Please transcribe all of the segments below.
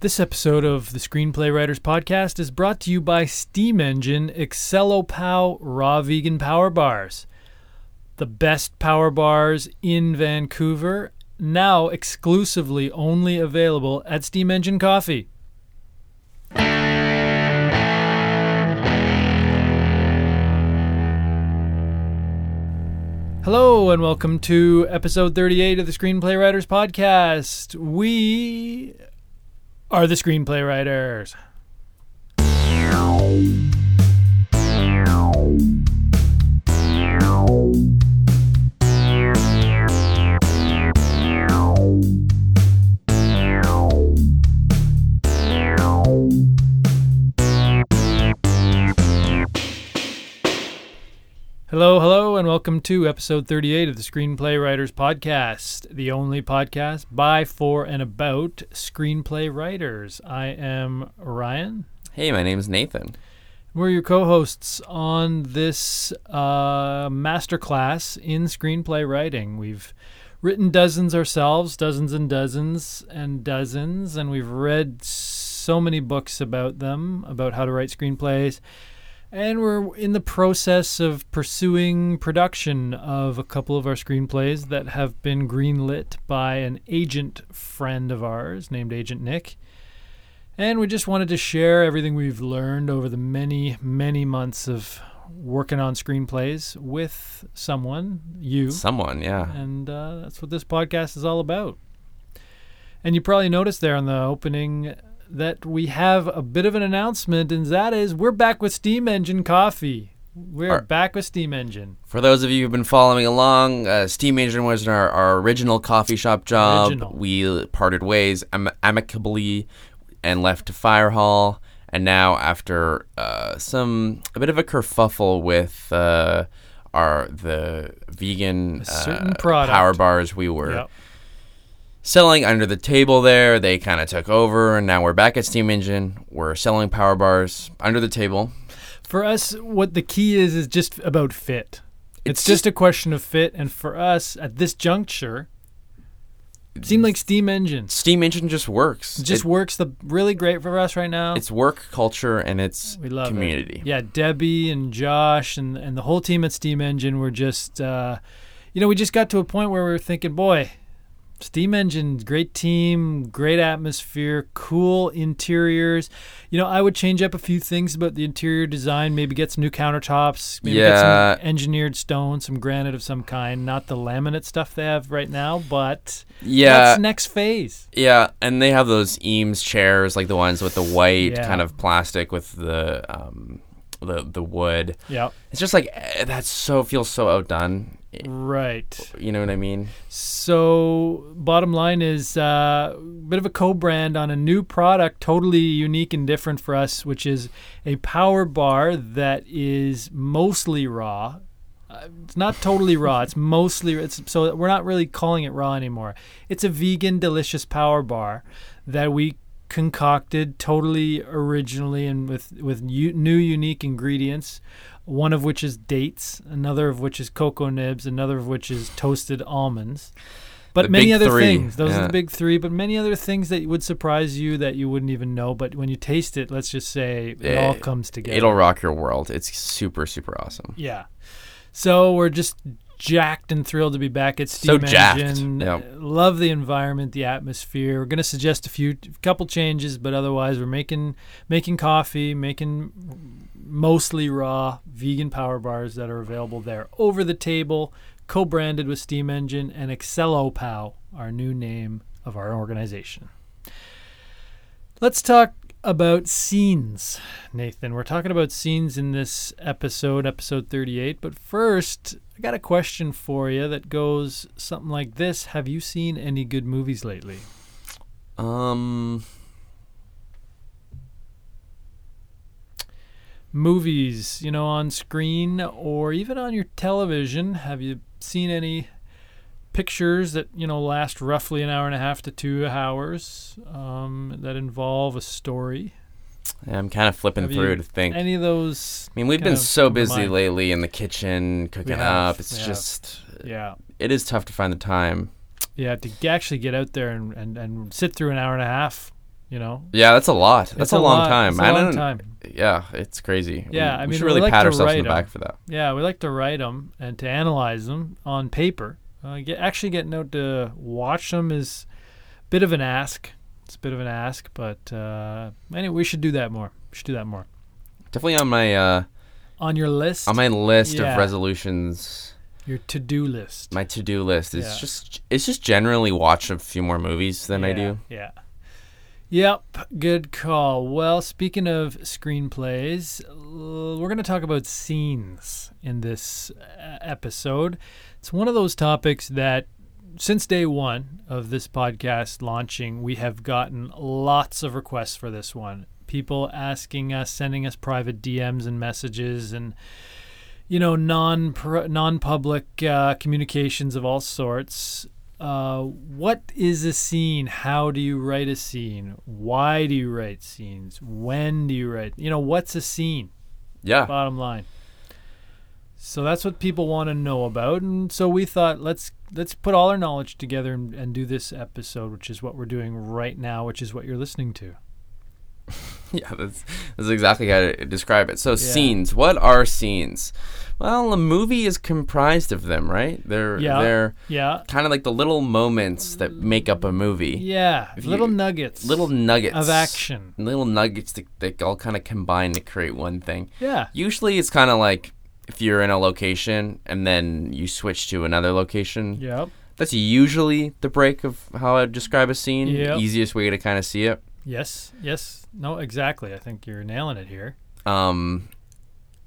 This episode of the Screenplay Writers Podcast is brought to you by Steam Engine Excelopow Raw Vegan Power Bars. The best power bars in Vancouver, now exclusively only available at Steam Engine Coffee. Hello and welcome to episode 38 of the Screenplay Writers Podcast. We are the Screenplay Writers. And welcome to episode 38 of the Screenplay Writers Podcast, the only podcast by, for, and about screenplay writers. I am Ryan. Hey, my name is Nathan. We're your co hosts on this uh, masterclass in screenplay writing. We've written dozens ourselves, dozens and dozens and dozens, and we've read so many books about them, about how to write screenplays. And we're in the process of pursuing production of a couple of our screenplays that have been greenlit by an agent friend of ours named Agent Nick. And we just wanted to share everything we've learned over the many, many months of working on screenplays with someone, you. Someone, yeah. And uh, that's what this podcast is all about. And you probably noticed there on the opening that we have a bit of an announcement, and that is we're back with Steam Engine Coffee. We're Our- back with Steam Engine. For those of you who've been following along, uh, Steam Engine was our, our original coffee shop job. Original. We parted ways am- amicably and left to Fire Hall. And now, after uh, some a bit of a kerfuffle with uh, our the vegan uh, product. power bars we were Yep. Selling under the table there, they kind of took over, and now we're back at Steam Engine. We're selling power bars under the table. For us, what the key is is just about fit. It's, It's just a question of fit, and for us at this juncture, it seemed like Steam Engine Steam Engine just works. it just It- works the really great for us right now. it's work culture and it's We love it. community. Yeah, Debbie and Josh and and the whole team at Steam Engine were just, uh, you know, we just got to a point where we were thinking, boy, Steam Engine, great team, great atmosphere, cool interiors. You know, I would change up a few things about the interior design. Maybe get some new countertops. Maybe get Yeah. some engineered stone, some granite of some kind. Not the laminate stuff they have right now, but Yeah, that's next phase. yeah, and they have those Eames chairs, like the ones with the white Yeah. kind of plastic with the um, the the wood. Yep. It's just like eh, that so feels so outdone. Right. You know what I mean? So, bottom line is a bit of a co-brand on a new product, totally unique and different for us, which is a power bar that is mostly raw. Uh, it's not totally raw. It's mostly it's so we're not really calling it raw anymore. It's a vegan, delicious power bar that we concocted totally originally and with with u- new unique ingredients one of which is dates another of which is cocoa nibs another of which is toasted almonds but The many other three, things those are the big three but many other things that would surprise you that you wouldn't even know but when you taste it let's just say it all Eh, comes together It'll rock your world. It's super super awesome. yeah. So we're just jacked and thrilled to be back at So Steam jacked, Engine. Love the environment, the atmosphere. We're gonna suggest a few, couple changes, but otherwise we're making making coffee, making mostly raw vegan power bars that are available there over the table, co-branded with Steam Engine and Excelopow, our new name of our organization. Let's talk about scenes, Nathan. We're talking about scenes in this episode, episode 38. But first, I got a question for you that goes something like this Have you seen any good movies lately? Um, Movies, you know, on screen or even on your television. Have you seen any pictures that, you know, last roughly an hour and a half to two hours um, that involve a story? I'm kind of flipping Have through to think. Any of those? I mean, we've been so busy mind? lately in the kitchen cooking up. It's we have. just Yeah. it is tough to find the time. Yeah, to g- actually get out there and, and, and sit through an hour and a half You know, Yeah, that's a lot. That's It's a, long lot- time. It's a I long don't- time. Yeah, it's crazy. Yeah, we, I we mean, should we really like pat ourselves write the back for that. Yeah, we like to write them and to analyze them on paper. Uh, get, actually, getting out to watch them is a bit of an ask. It's a bit of an ask, but uh, anyway, we should do that more. We should do that more. Definitely on my uh, On your list, on my list Yeah. of resolutions. your to-do list. My to-do list is Yeah. just it's just generally watch a few more movies than I do. Yeah. Yep, good call. Well, speaking of screenplays, we're going to talk about scenes in this uh, episode. It's one of those topics that, since day one of this podcast launching, we have gotten lots of requests for this one. People asking us, sending us private DMs and messages, and you know, non non public uh, communications of all sorts. Uh, what is a scene? How do you write a scene? Why do you write scenes? When do you write? You know, what's a scene? Yeah. Bottom line. So that's what people want to know about, and so we thought let's let's put all our knowledge together and, and do this episode, which is what we're doing right now, which is what you're listening to. Yeah, that's, that's exactly how to describe it. So scenes, what are scenes? Well, a movie is comprised of them, right? They're Yeah. they're Yeah, kind of like the little moments that make up a movie. yeah, If little you- nuggets, Little nuggets of action. Little nuggets that, that all kind of combine to create one thing. Yeah, Usually it's kind of like if you're in a location and then you switch to another location. yep, That's usually the break of how I describe a scene. Yep. Easiest way to kind of see it. Yes, yes. No, exactly. I think you're nailing it here. Um,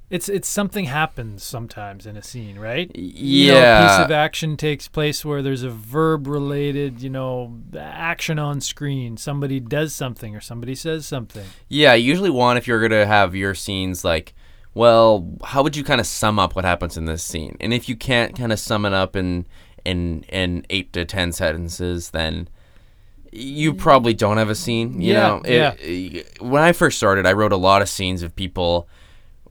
It's it's something happens sometimes in a scene, right? yeah. You know, a piece of action takes place where there's a verb related, you know, action on screen. Somebody does something or somebody says something. Yeah, usually want if you're gonna have your scenes like, well, how would you kind of sum up what happens in this scene? And if you can't kind of sum it up in in in eight to ten sentences, then you probably don't have a scene. You Yeah, know, It- it- when I first started, I wrote a lot of scenes of people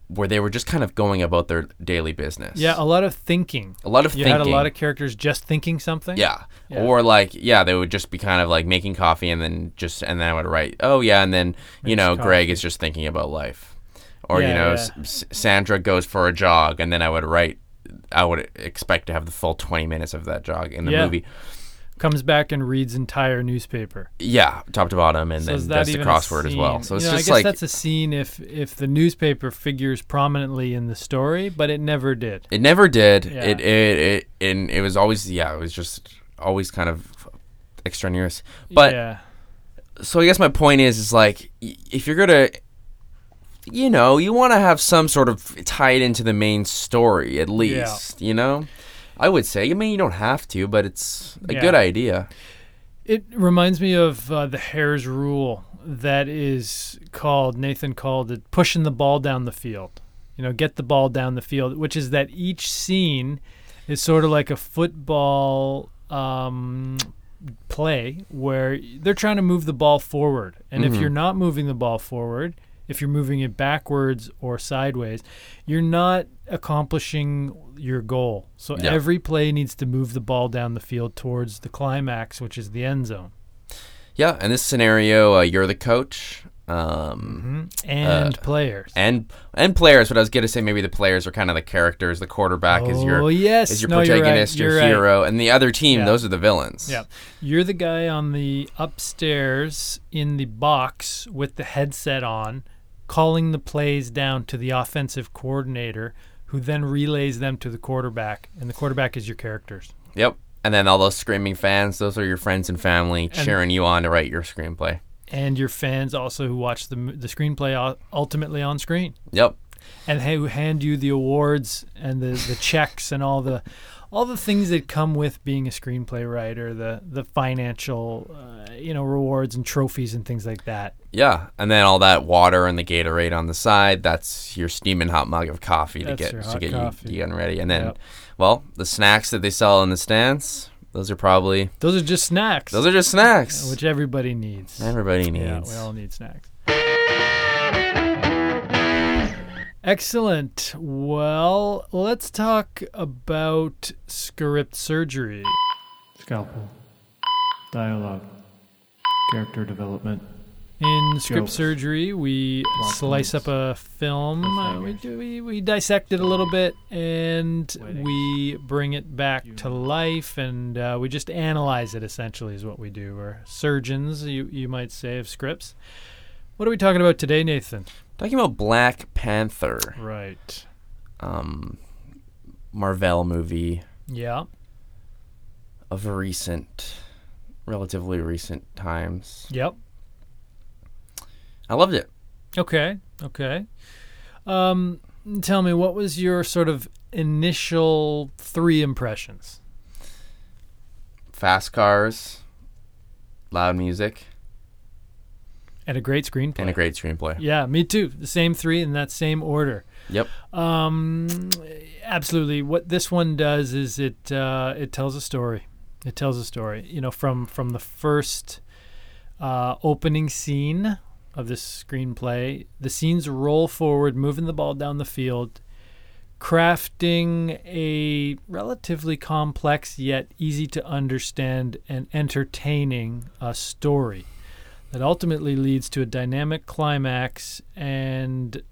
where they were just kind of going about their daily business. Yeah, a lot of thinking. a lot of You thinking. had a lot of characters just thinking something. Yeah. Yeah. Or like, yeah, they would just be kind of like making coffee and then just, and then I would write, oh, yeah, and then, you Makes know, Greg is just thinking about life. Or, Yeah, you know, yeah. S- Sandra goes for a jog and then I would write, I would expect to have the full 20 minutes of that jog in the Yeah. movie. Comes back and reads entire newspaper. Yeah, top to bottom, and So then does the crossword as well. So it's You know, just I guess like, that's a scene if if the newspaper figures prominently in the story, but it never did. it never did. Yeah. It, it, it, and it was always, yeah, it was just always kind of extraneous. But yeah, so I guess my point is, is like if you're gonna, you know, you want to have some sort of tie it into the main story at least. You know, I would say. I mean, you don't have to, but it's a Yeah. good idea. It reminds me of uh, the Hare's rule that is called Nathan called it pushing the ball down the field. You know, get the ball down the field, which is that each scene is sort of like a football um, play where they're trying to move the ball forward, and if Mhm. you're not moving the ball forward, if you're moving it backwards or sideways, you're not accomplishing your goal. So Yeah. every play needs to move the ball down the field towards the climax, which is the end zone. Yeah. In this scenario, uh, you're the coach. Um, And players. and and players, but I was gonna say maybe the players are kind of the characters. The quarterback is oh your yes, is your no, you're right, protagonist, you're your right. hero, and the other team, Yeah. those are the villains. Yeah. You're the guy on the upstairs in the box with the headset on, calling the plays down to the offensive coordinator, who then relays them to the quarterback, and the quarterback is your characters. Yep. And then all those screaming fans, those are your friends and family cheering you on to write your screenplay. And your fans also who watch the the screenplay ultimately on screen, Yep. and who hand you the awards and the, the checks and all the all the things that come with being a screenplay writer, the the financial, uh, you know, rewards and trophies and things like that. Yeah. And then all that water and the Gatorade on the side, that's your steaming hot mug of coffee to That's get to get coffee. you getting ready. And then Yep. well, the snacks that they sell in the stands, those are probably Those are just snacks. those are just snacks. which everybody needs. Everybody Yeah, needs. we all need snacks. Excellent. Well, let's talk about script surgery. Scalpel. Dialogue. Character development. In script Jokes. surgery, we Plot slice points. up a film, we, we, we dissect it a little bit, and Weddings. we bring it back to life, and uh, we just analyze it. Essentially, is what we do. We're surgeons, you you might say, of scripts. What are we talking about today, Nathan? Talking about Black Panther, Right. um, Marvel movie Yeah. of recent, relatively recent times. Yep. I loved it. Okay. Okay. Um, tell me, what was your sort of initial three impressions? Fast cars, loud music, And a great screenplay. and a great screenplay. Yeah, me too. The same three in that same order. Yep. Um, absolutely. What this one does is it uh, it tells a story. It tells a story. You know, from from the first uh, opening scene of this screenplay, the scenes roll forward, moving the ball down the field, crafting a relatively complex yet easy to understand and entertaining uh, story that ultimately leads to a dynamic climax and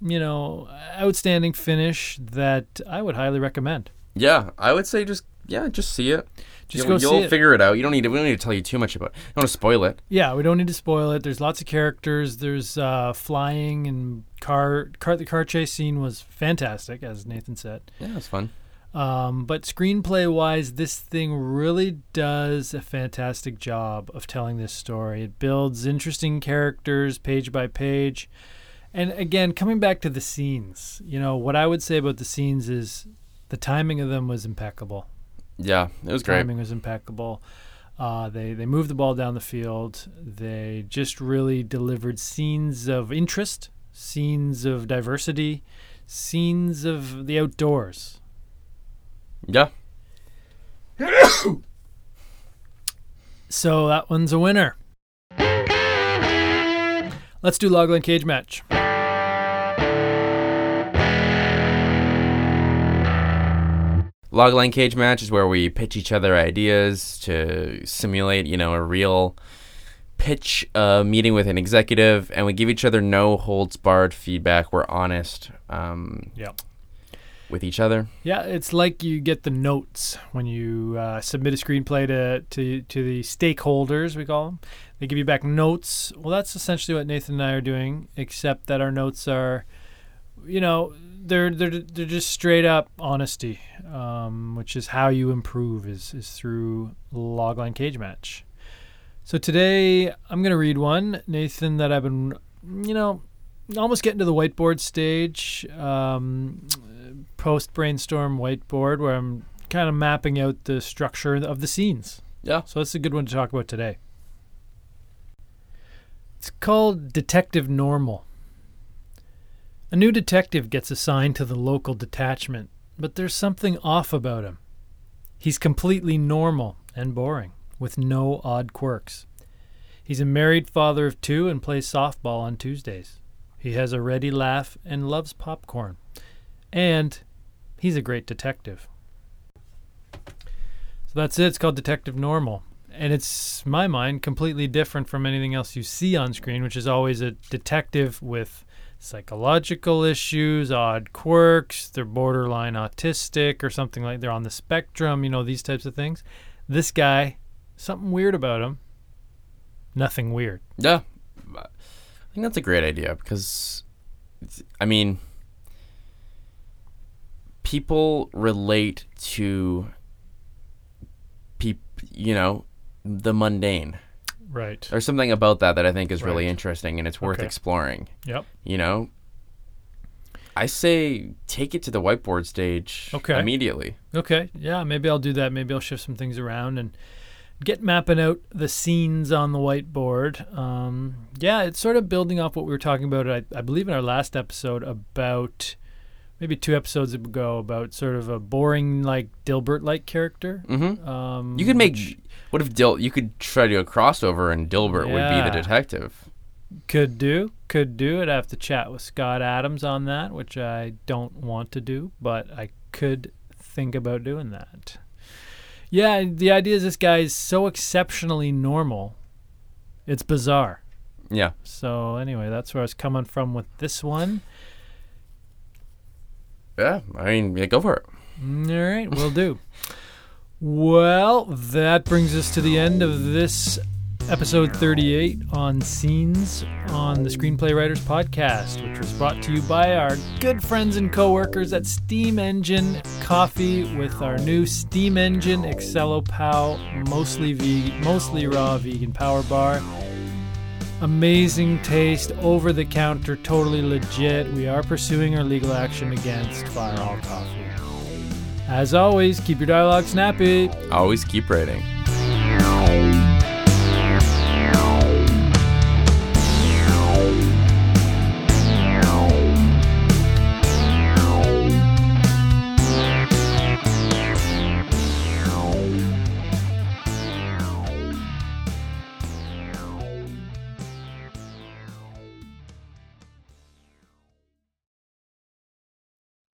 you know outstanding finish that I would highly recommend. Yeah, I would say just yeah, just see it. Just you'll, go you'll it. figure it out. You don't need to. We don't need to tell you too much about. it. You don't want to spoil it. Yeah, we don't need to spoil it. There's lots of characters. There's uh, flying and car, car. The car chase scene was fantastic, as Nathan said. Yeah, it's fun. Um, but screenplay wise, this thing really does a fantastic job of telling this story. It builds interesting characters page by page. And again, coming back to the scenes, you know, what I would say about the scenes is the timing of them was impeccable. Yeah, it was great. Timing was impeccable. Uh, they they moved the ball down the field. They just really delivered scenes of interest, scenes of diversity, scenes of the outdoors. Yeah, So that one's a winner. Let's do Logline Cage Match. logline cage match is where we pitch each other ideas to simulate, you know, a real pitch uh, meeting with an executive, and we give each other no holds barred feedback. We're honest um, Yep. With each other. Yeah, it's like you get the notes when you uh, submit a screenplay to, to to the stakeholders. We call them. They give you back notes. Well, that's essentially what Nathan and I are doing, except that our notes are, you know, they're they're they're just straight up honesty, um, which is how you improve is is through logline cage match. So today I'm gonna read one, Nathan, that I've been, you know, almost getting to the whiteboard stage. Um, post brainstorm whiteboard where I'm kind of mapping out the structure of the scenes. Yeah. So that's a good one to talk about today. It's called Detective Normal. A new detective gets assigned to the local detachment, but there's something off about him. He's completely normal and boring, with no odd quirks. He's a married father of two and plays softball on Tuesdays. He has a ready laugh and loves popcorn. And he's a great detective. So that's it. It's called Detective Normal. And it's, my mind, completely different from anything else you see on screen, which is always a detective with psychological issues, odd quirks, they're borderline autistic or something like they're on the spectrum, you know, these types of things. This guy, something weird about him. Nothing weird. Yeah, I think that's a great idea because, I mean, people relate to peop, you know, the mundane. Right. There's something about that that I think is really interesting and it's worth Okay. exploring. Yep. You know, I say take it to the whiteboard stage Okay. immediately. Okay, yeah, maybe I'll do that. Maybe I'll shift some things around and get mapping out the scenes on the whiteboard. Um, yeah, it's sort of building off what we were talking about, I, I believe, in our last episode about maybe two episodes ago about sort of a boring, like Dilbert like character. hmm Um, You could make. which What if Dil? You could try to do a crossover, and Dilbert would be the detective. could do, could do. It. I'd have to chat with Scott Adams on that, which I don't want to do, but I could think about doing that. Yeah, the idea is this guy is so exceptionally normal. It's bizarre. Yeah. So anyway, that's where I was coming from with this one. Yeah. I mean, yeah, go for it. Mm, all right, we'll do. Well, that brings us to the end of this episode 38 on scenes on the Screenplay Writers Podcast, which was brought to you by our good friends and coworkers at Steam Engine Coffee with our new Steam Engine ExceloPow, mostly vegan, mostly raw vegan power bar amazing taste, over the counter, totally legit. We are pursuing our legal action against Fireball Coffee. As always, keep your dialogue snappy. Always keep writing.